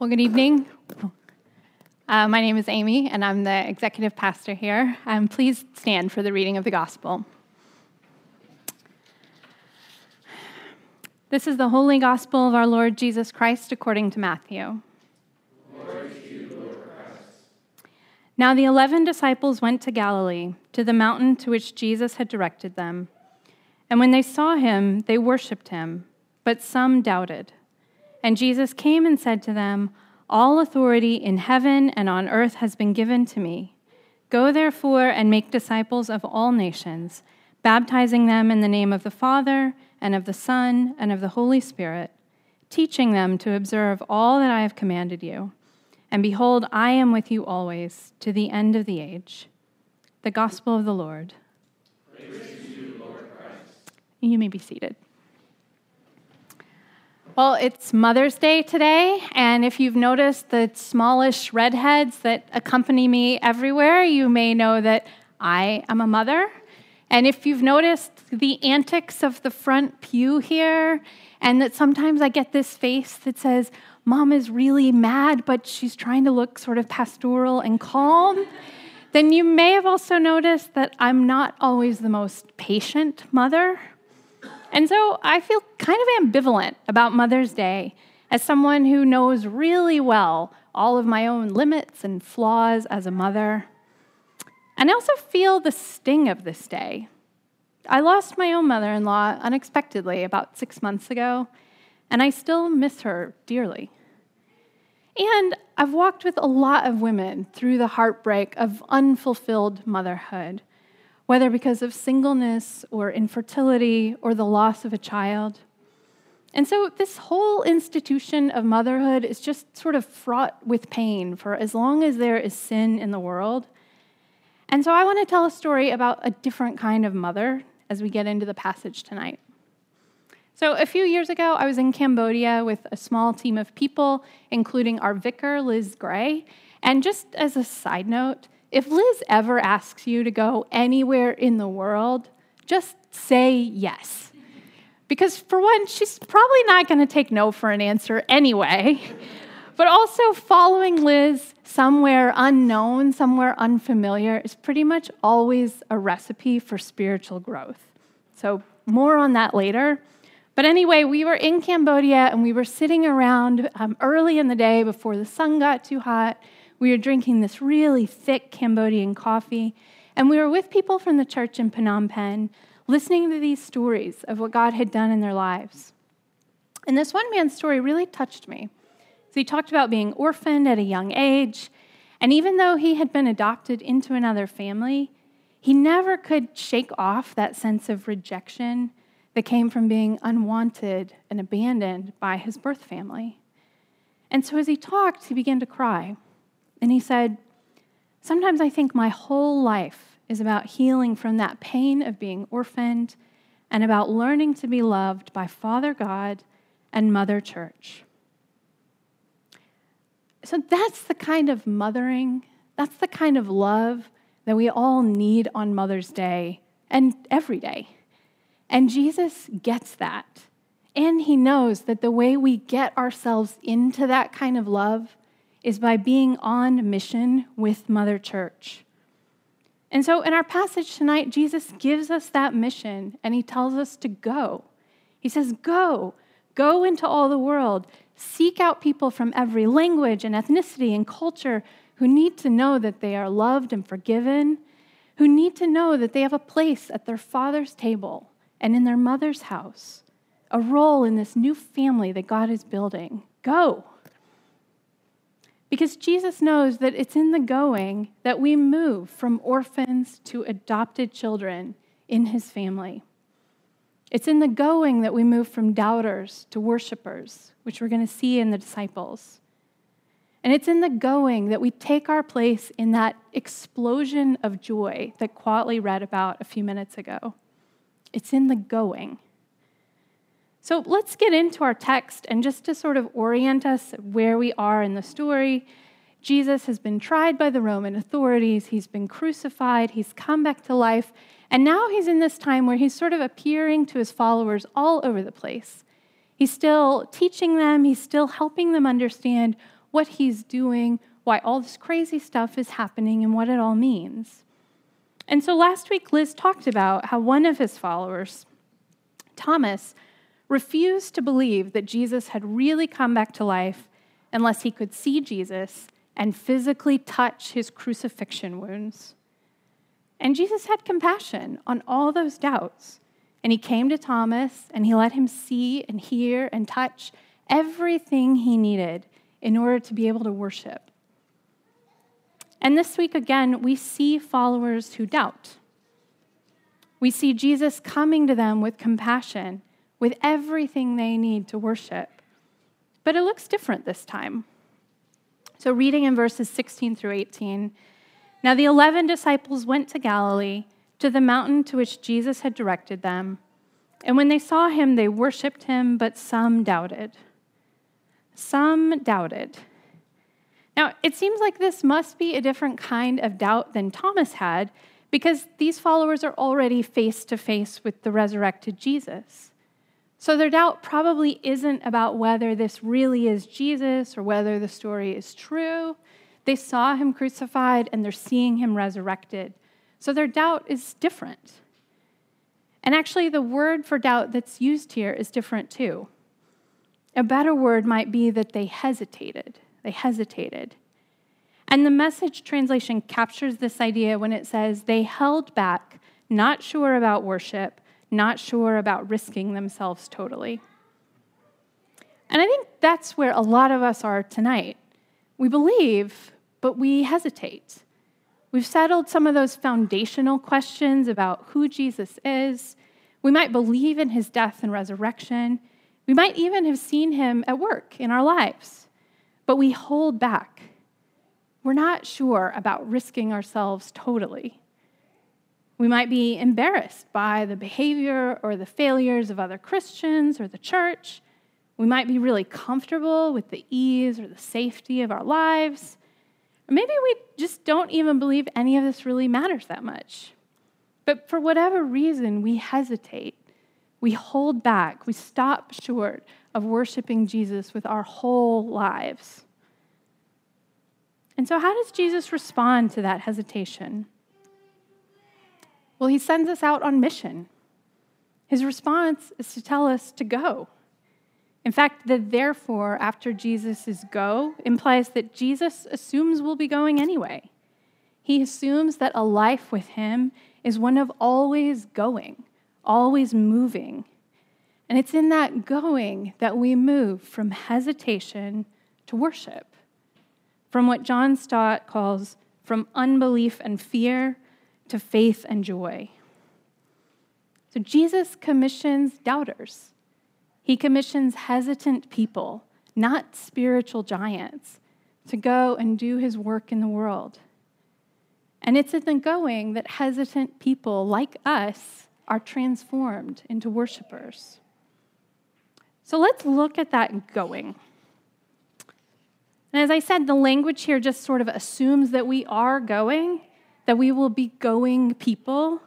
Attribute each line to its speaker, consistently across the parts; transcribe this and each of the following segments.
Speaker 1: Well, good evening. Uh, my name is Amy, and I'm the executive pastor here. Um, please stand for the reading of the gospel. This is the holy gospel of our Lord Jesus Christ according to Matthew. now the eleven disciples went to Galilee, to the mountain to which Jesus had directed them. And when they saw him, they worshipped him, but some doubted. And Jesus came and said to them, All authority in heaven and on earth has been given to me. Go therefore and make disciples of all nations, baptizing them in the name of the Father, and of the Son, and of the Holy Spirit, teaching them to observe all that I have commanded you. And behold, I am with you always to the end of the age. The Gospel of the Lord.
Speaker 2: You, Lord
Speaker 1: you may be seated. Well, it's Mother's Day today, and if you've noticed the smallish redheads that accompany me everywhere, you may know that I am a mother. And if you've noticed the antics of the front pew here, and that sometimes I get this face that says, Mom is really mad, but she's trying to look sort of pastoral and calm, then you may have also noticed that I'm not always the most patient mother. And so I feel kind of ambivalent about Mother's Day as someone who knows really well all of my own limits and flaws as a mother. And I also feel the sting of this day. I lost my own mother in law unexpectedly about six months ago, and I still miss her dearly. And I've walked with a lot of women through the heartbreak of unfulfilled motherhood whether because of singleness or infertility or the loss of a child. And so, this whole institution of motherhood is just sort of fraught with pain for as long as there is sin in the world. And so, I want to tell a story about a different kind of mother as we get into the passage tonight. So, a few years ago, I was in Cambodia with a small team of people, including our vicar, Liz Gray. And just as a side note, if Liz ever asks you to go anywhere in the world, just say yes. Because, for one, she's probably not going to take no for an answer anyway. But also, following Liz somewhere unknown, somewhere unfamiliar, is pretty much always a recipe for spiritual growth. So, more on that later. But anyway, we were in Cambodia and we were sitting around um, early in the day before the sun got too hot we were drinking this really thick Cambodian coffee, and we were with people from the church in Phnom Penh, listening to these stories of what God had done in their lives. And this one man's story really touched me. So he talked about being orphaned at a young age, and even though he had been adopted into another family, he never could shake off that sense of rejection that came from being unwanted and abandoned by his birth family. And so as he talked, he began to cry. And he said, Sometimes I think my whole life is about healing from that pain of being orphaned and about learning to be loved by Father God and Mother Church. So that's the kind of mothering, that's the kind of love that we all need on Mother's Day and every day. And Jesus gets that. And he knows that the way we get ourselves into that kind of love is by being on mission with Mother Church. And so in our passage tonight, Jesus gives us that mission and he tells us to go. He says, Go, go into all the world, seek out people from every language and ethnicity and culture who need to know that they are loved and forgiven, who need to know that they have a place at their father's table and in their mother's house, a role in this new family that God is building. Go. Because Jesus knows that it's in the going that we move from orphans to adopted children in his family. It's in the going that we move from doubters to worshipers, which we're going to see in the disciples. And it's in the going that we take our place in that explosion of joy that Quatley read about a few minutes ago. It's in the going. So let's get into our text and just to sort of orient us where we are in the story. Jesus has been tried by the Roman authorities, he's been crucified, he's come back to life, and now he's in this time where he's sort of appearing to his followers all over the place. He's still teaching them, he's still helping them understand what he's doing, why all this crazy stuff is happening, and what it all means. And so last week, Liz talked about how one of his followers, Thomas, refused to believe that Jesus had really come back to life unless he could see Jesus and physically touch his crucifixion wounds. And Jesus had compassion on all those doubts. And he came to Thomas and he let him see and hear and touch everything he needed in order to be able to worship. And this week, again, we see followers who doubt. We see Jesus coming to them with compassion, with everything they need to worship. But it looks different this time. So, reading in verses 16 through 18 Now the eleven disciples went to Galilee, to the mountain to which Jesus had directed them. And when they saw him, they worshiped him, but some doubted. Some doubted. Now, it seems like this must be a different kind of doubt than Thomas had, because these followers are already face to face with the resurrected Jesus. So their doubt probably isn't about whether this really is Jesus or whether the story is true. They saw him crucified and they're seeing him resurrected. So their doubt is different. And actually, the word for doubt that's used here is different too. A better word might be that they hesitated. They hesitated. And the message translation captures this idea when it says they held back, not sure about worship, not sure about risking themselves totally. And I think that's where a lot of us are tonight. We believe, but we hesitate. We've settled some of those foundational questions about who Jesus is. We might believe in his death and resurrection. We might even have seen him at work in our lives, but we hold back. We're not sure about risking ourselves totally. We might be embarrassed by the behavior or the failures of other Christians or the church. We might be really comfortable with the ease or the safety of our lives. Or maybe we just don't even believe any of this really matters that much. But for whatever reason, we hesitate we hold back, we stop short of worshiping Jesus with our whole lives. And so, how does Jesus respond to that hesitation? Well, he sends us out on mission. His response is to tell us to go. In fact, the therefore after Jesus' go implies that Jesus assumes we'll be going anyway. He assumes that a life with him is one of always going, always moving. And it's in that going that we move from hesitation to worship, from what John Stott calls from unbelief and fear to faith and joy. So Jesus commissions doubters. He commissions hesitant people, not spiritual giants, to go and do his work in the world. And it's in the going that hesitant people like us are transformed into worshipers. So let's look at that going. And as I said, the language here just sort of assumes that we are going, that we will be going people.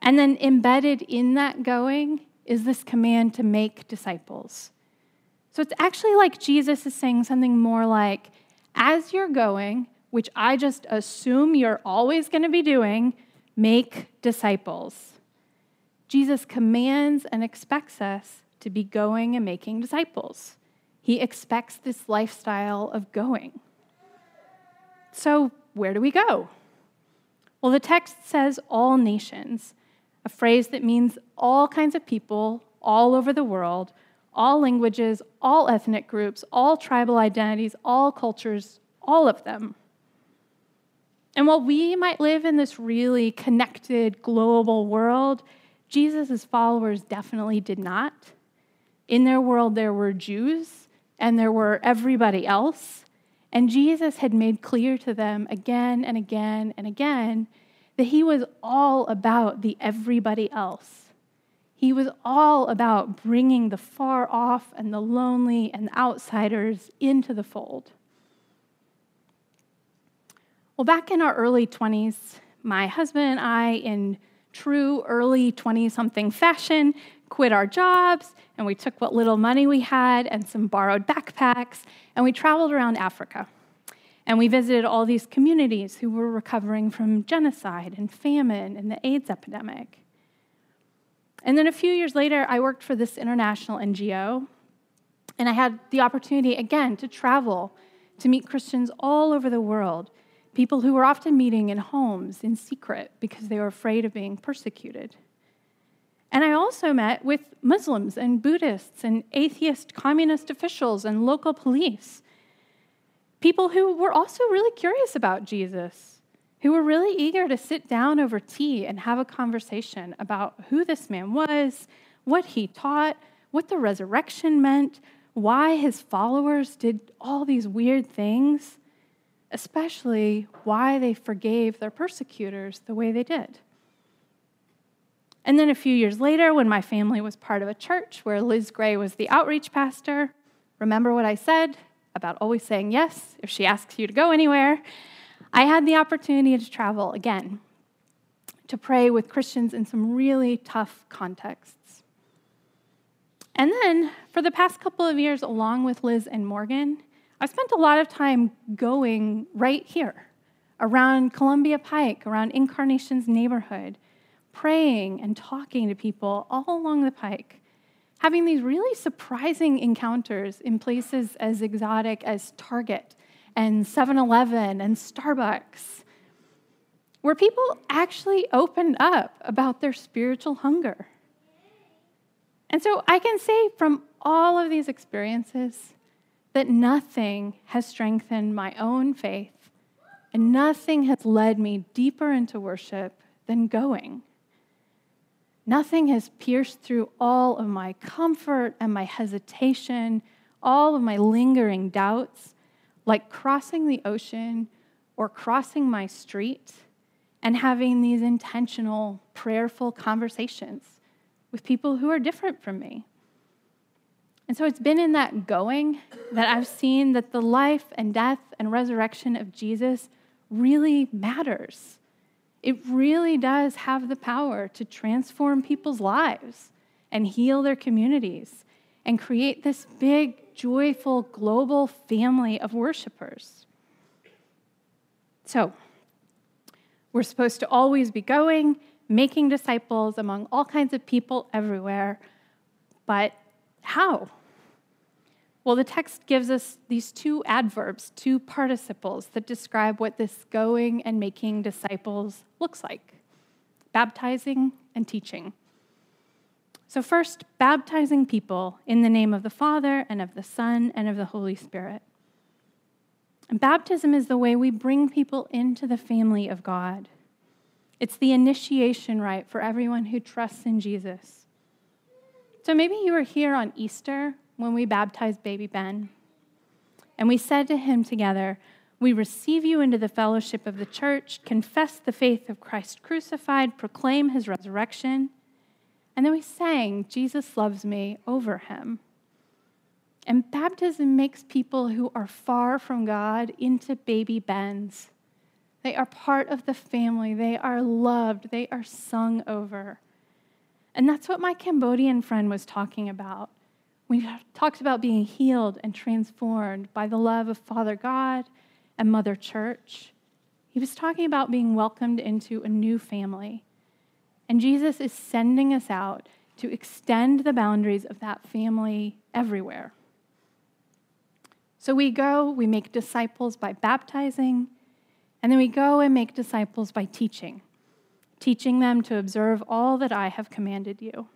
Speaker 1: And then embedded in that going is this command to make disciples. So it's actually like Jesus is saying something more like, as you're going, which I just assume you're always going to be doing, make disciples. Jesus commands and expects us to be going and making disciples. He expects this lifestyle of going. So, where do we go? Well, the text says all nations, a phrase that means all kinds of people all over the world, all languages, all ethnic groups, all tribal identities, all cultures, all of them. And while we might live in this really connected global world, Jesus' followers definitely did not. In their world, there were Jews and there were everybody else. And Jesus had made clear to them again and again and again that he was all about the everybody else. He was all about bringing the far off and the lonely and the outsiders into the fold. Well, back in our early 20s, my husband and I, in true early 20 something fashion, quit our jobs and we took what little money we had and some borrowed backpacks and we traveled around Africa. And we visited all these communities who were recovering from genocide and famine and the AIDS epidemic. And then a few years later, I worked for this international NGO, and I had the opportunity again to travel to meet Christians all over the world, people who were often meeting in homes in secret because they were afraid of being persecuted. And I also met with Muslims and Buddhists and atheist communist officials and local police. People who were also really curious about Jesus, who were really eager to sit down over tea and have a conversation about who this man was, what he taught, what the resurrection meant, why his followers did all these weird things, especially why they forgave their persecutors the way they did. And then a few years later, when my family was part of a church where Liz Gray was the outreach pastor, remember what I said about always saying yes if she asks you to go anywhere? I had the opportunity to travel again to pray with Christians in some really tough contexts. And then, for the past couple of years, along with Liz and Morgan, I've spent a lot of time going right here around Columbia Pike, around Incarnation's neighborhood, praying and talking to people all along the pike, having these really surprising encounters in places as exotic as Target and 7 Eleven and Starbucks, where people actually opened up about their spiritual hunger. And so I can say from all of these experiences that nothing has strengthened my own faith and nothing has led me deeper into worship than going. Nothing has pierced through all of my comfort and my hesitation, all of my lingering doubts, like crossing the ocean or crossing my street and having these intentional, prayerful conversations with people who are different from me. And so it's been in that going that I've seen that the life and death and resurrection of Jesus really matters. It really does have the power to transform people's lives and heal their communities and create this big, joyful, global family of worshipers. So, we're supposed to always be going, making disciples among all kinds of people everywhere. But how? Well, the text gives us these two adverbs, two participles that describe what this going and making disciples looks like baptizing and teaching. So, first, baptizing people in the name of the Father and of the Son and of the Holy Spirit. And baptism is the way we bring people into the family of God. It's the initiation rite for everyone who trusts in Jesus. So maybe you were here on Easter when we baptized baby Ben. And we said to him together, We receive you into the fellowship of the church, confess the faith of Christ crucified, proclaim his resurrection. And then we sang, Jesus loves me, over him. And baptism makes people who are far from God into baby Bens. They are part of the family, they are loved, they are sung over. And that's what my Cambodian friend was talking about. We talked about being healed and transformed by the love of Father God and Mother Church. He was talking about being welcomed into a new family. And Jesus is sending us out to extend the boundaries of that family everywhere. So we go, we make disciples by baptizing, and then we go and make disciples by teaching, teaching them to observe all that I have commanded you.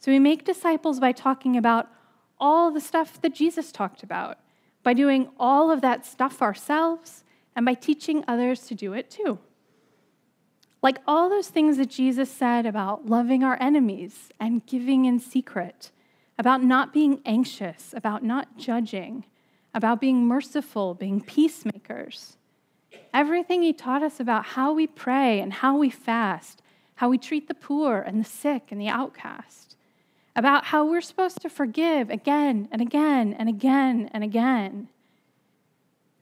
Speaker 1: So we make disciples by talking about all the stuff that Jesus talked about, by doing all of that stuff ourselves, and by teaching others to do it too. Like all those things that Jesus said about loving our enemies and giving in secret, about not being anxious, about not judging, about being merciful, being peacemakers. Everything he taught us about how we pray and how we fast, how we treat the poor and the sick and the outcast about how we're supposed to forgive again and again and again and again,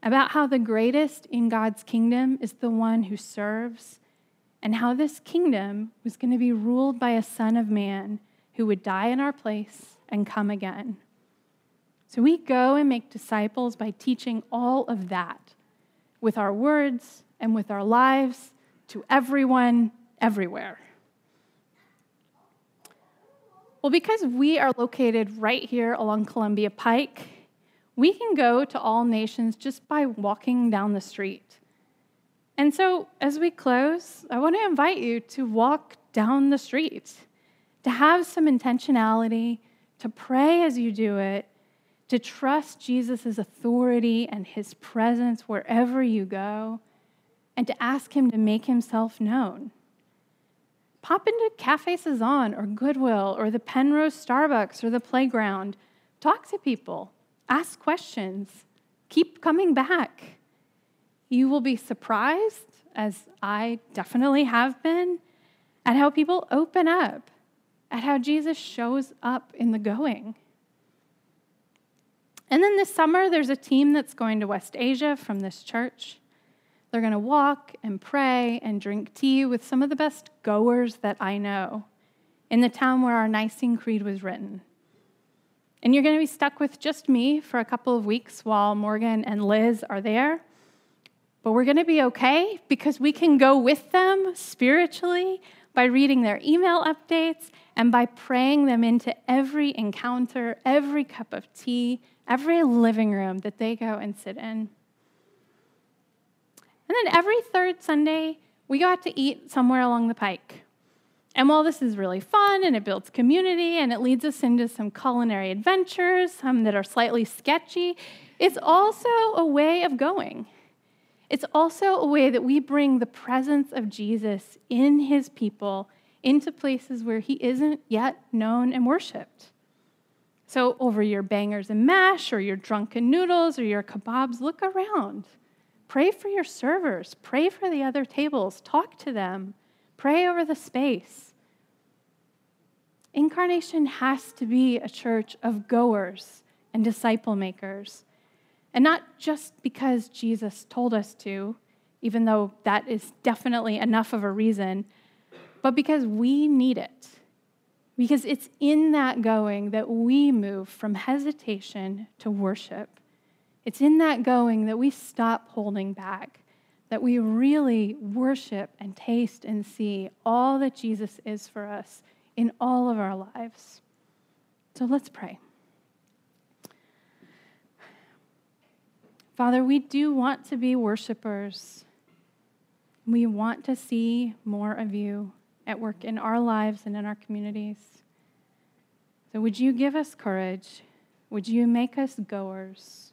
Speaker 1: about how the greatest in God's kingdom is the one who serves, and how this kingdom was going to be ruled by a Son of Man who would die in our place and come again. So we go and make disciples by teaching all of that with our words and with our lives to everyone, everywhere. Well, because we are located right here along Columbia Pike, we can go to all nations just by walking down the street. And so, as we close, I want to invite you to walk down the street, to have some intentionality, to pray as you do it, to trust Jesus' authority and his presence wherever you go, and to ask him to make himself known. Pop into Cafe Cezanne or Goodwill or the Penrose Starbucks or the playground. Talk to people, ask questions, keep coming back. You will be surprised, as I definitely have been, at how people open up, at how Jesus shows up in the going. And then this summer, there's a team that's going to West Asia from this church. They're going to walk and pray and drink tea with some of the best goers that I know in the town where our Nicene Creed was written. And you're going to be stuck with just me for a couple of weeks while Morgan and Liz are there. But we're going to be okay because we can go with them spiritually by reading their email updates and by praying them into every encounter, every cup of tea, every living room that they go and sit in. And then every third Sunday, we go out to eat somewhere along the pike. And while this is really fun and it builds community and it leads us into some culinary adventures, some that are slightly sketchy, it's also a way of going. It's also a way that we bring the presence of Jesus in his people into places where he isn't yet known and worshiped. So, over your bangers and mash, or your drunken noodles, or your kebabs, look around. Pray for your servers, pray for the other tables, talk to them, pray over the space. Incarnation has to be a church of goers and disciple makers and not just because Jesus told us to, even though that is definitely enough of a reason, but because we need it. Because it's in that going that we move from hesitation to worship. It's in that going that we stop holding back, that we really worship and taste and see all that Jesus is for us in all of our lives. So let's pray. Father, we do want to be worshipers. We want to see more of you at work in our lives and in our communities. So, would you give us courage? Would you make us goers?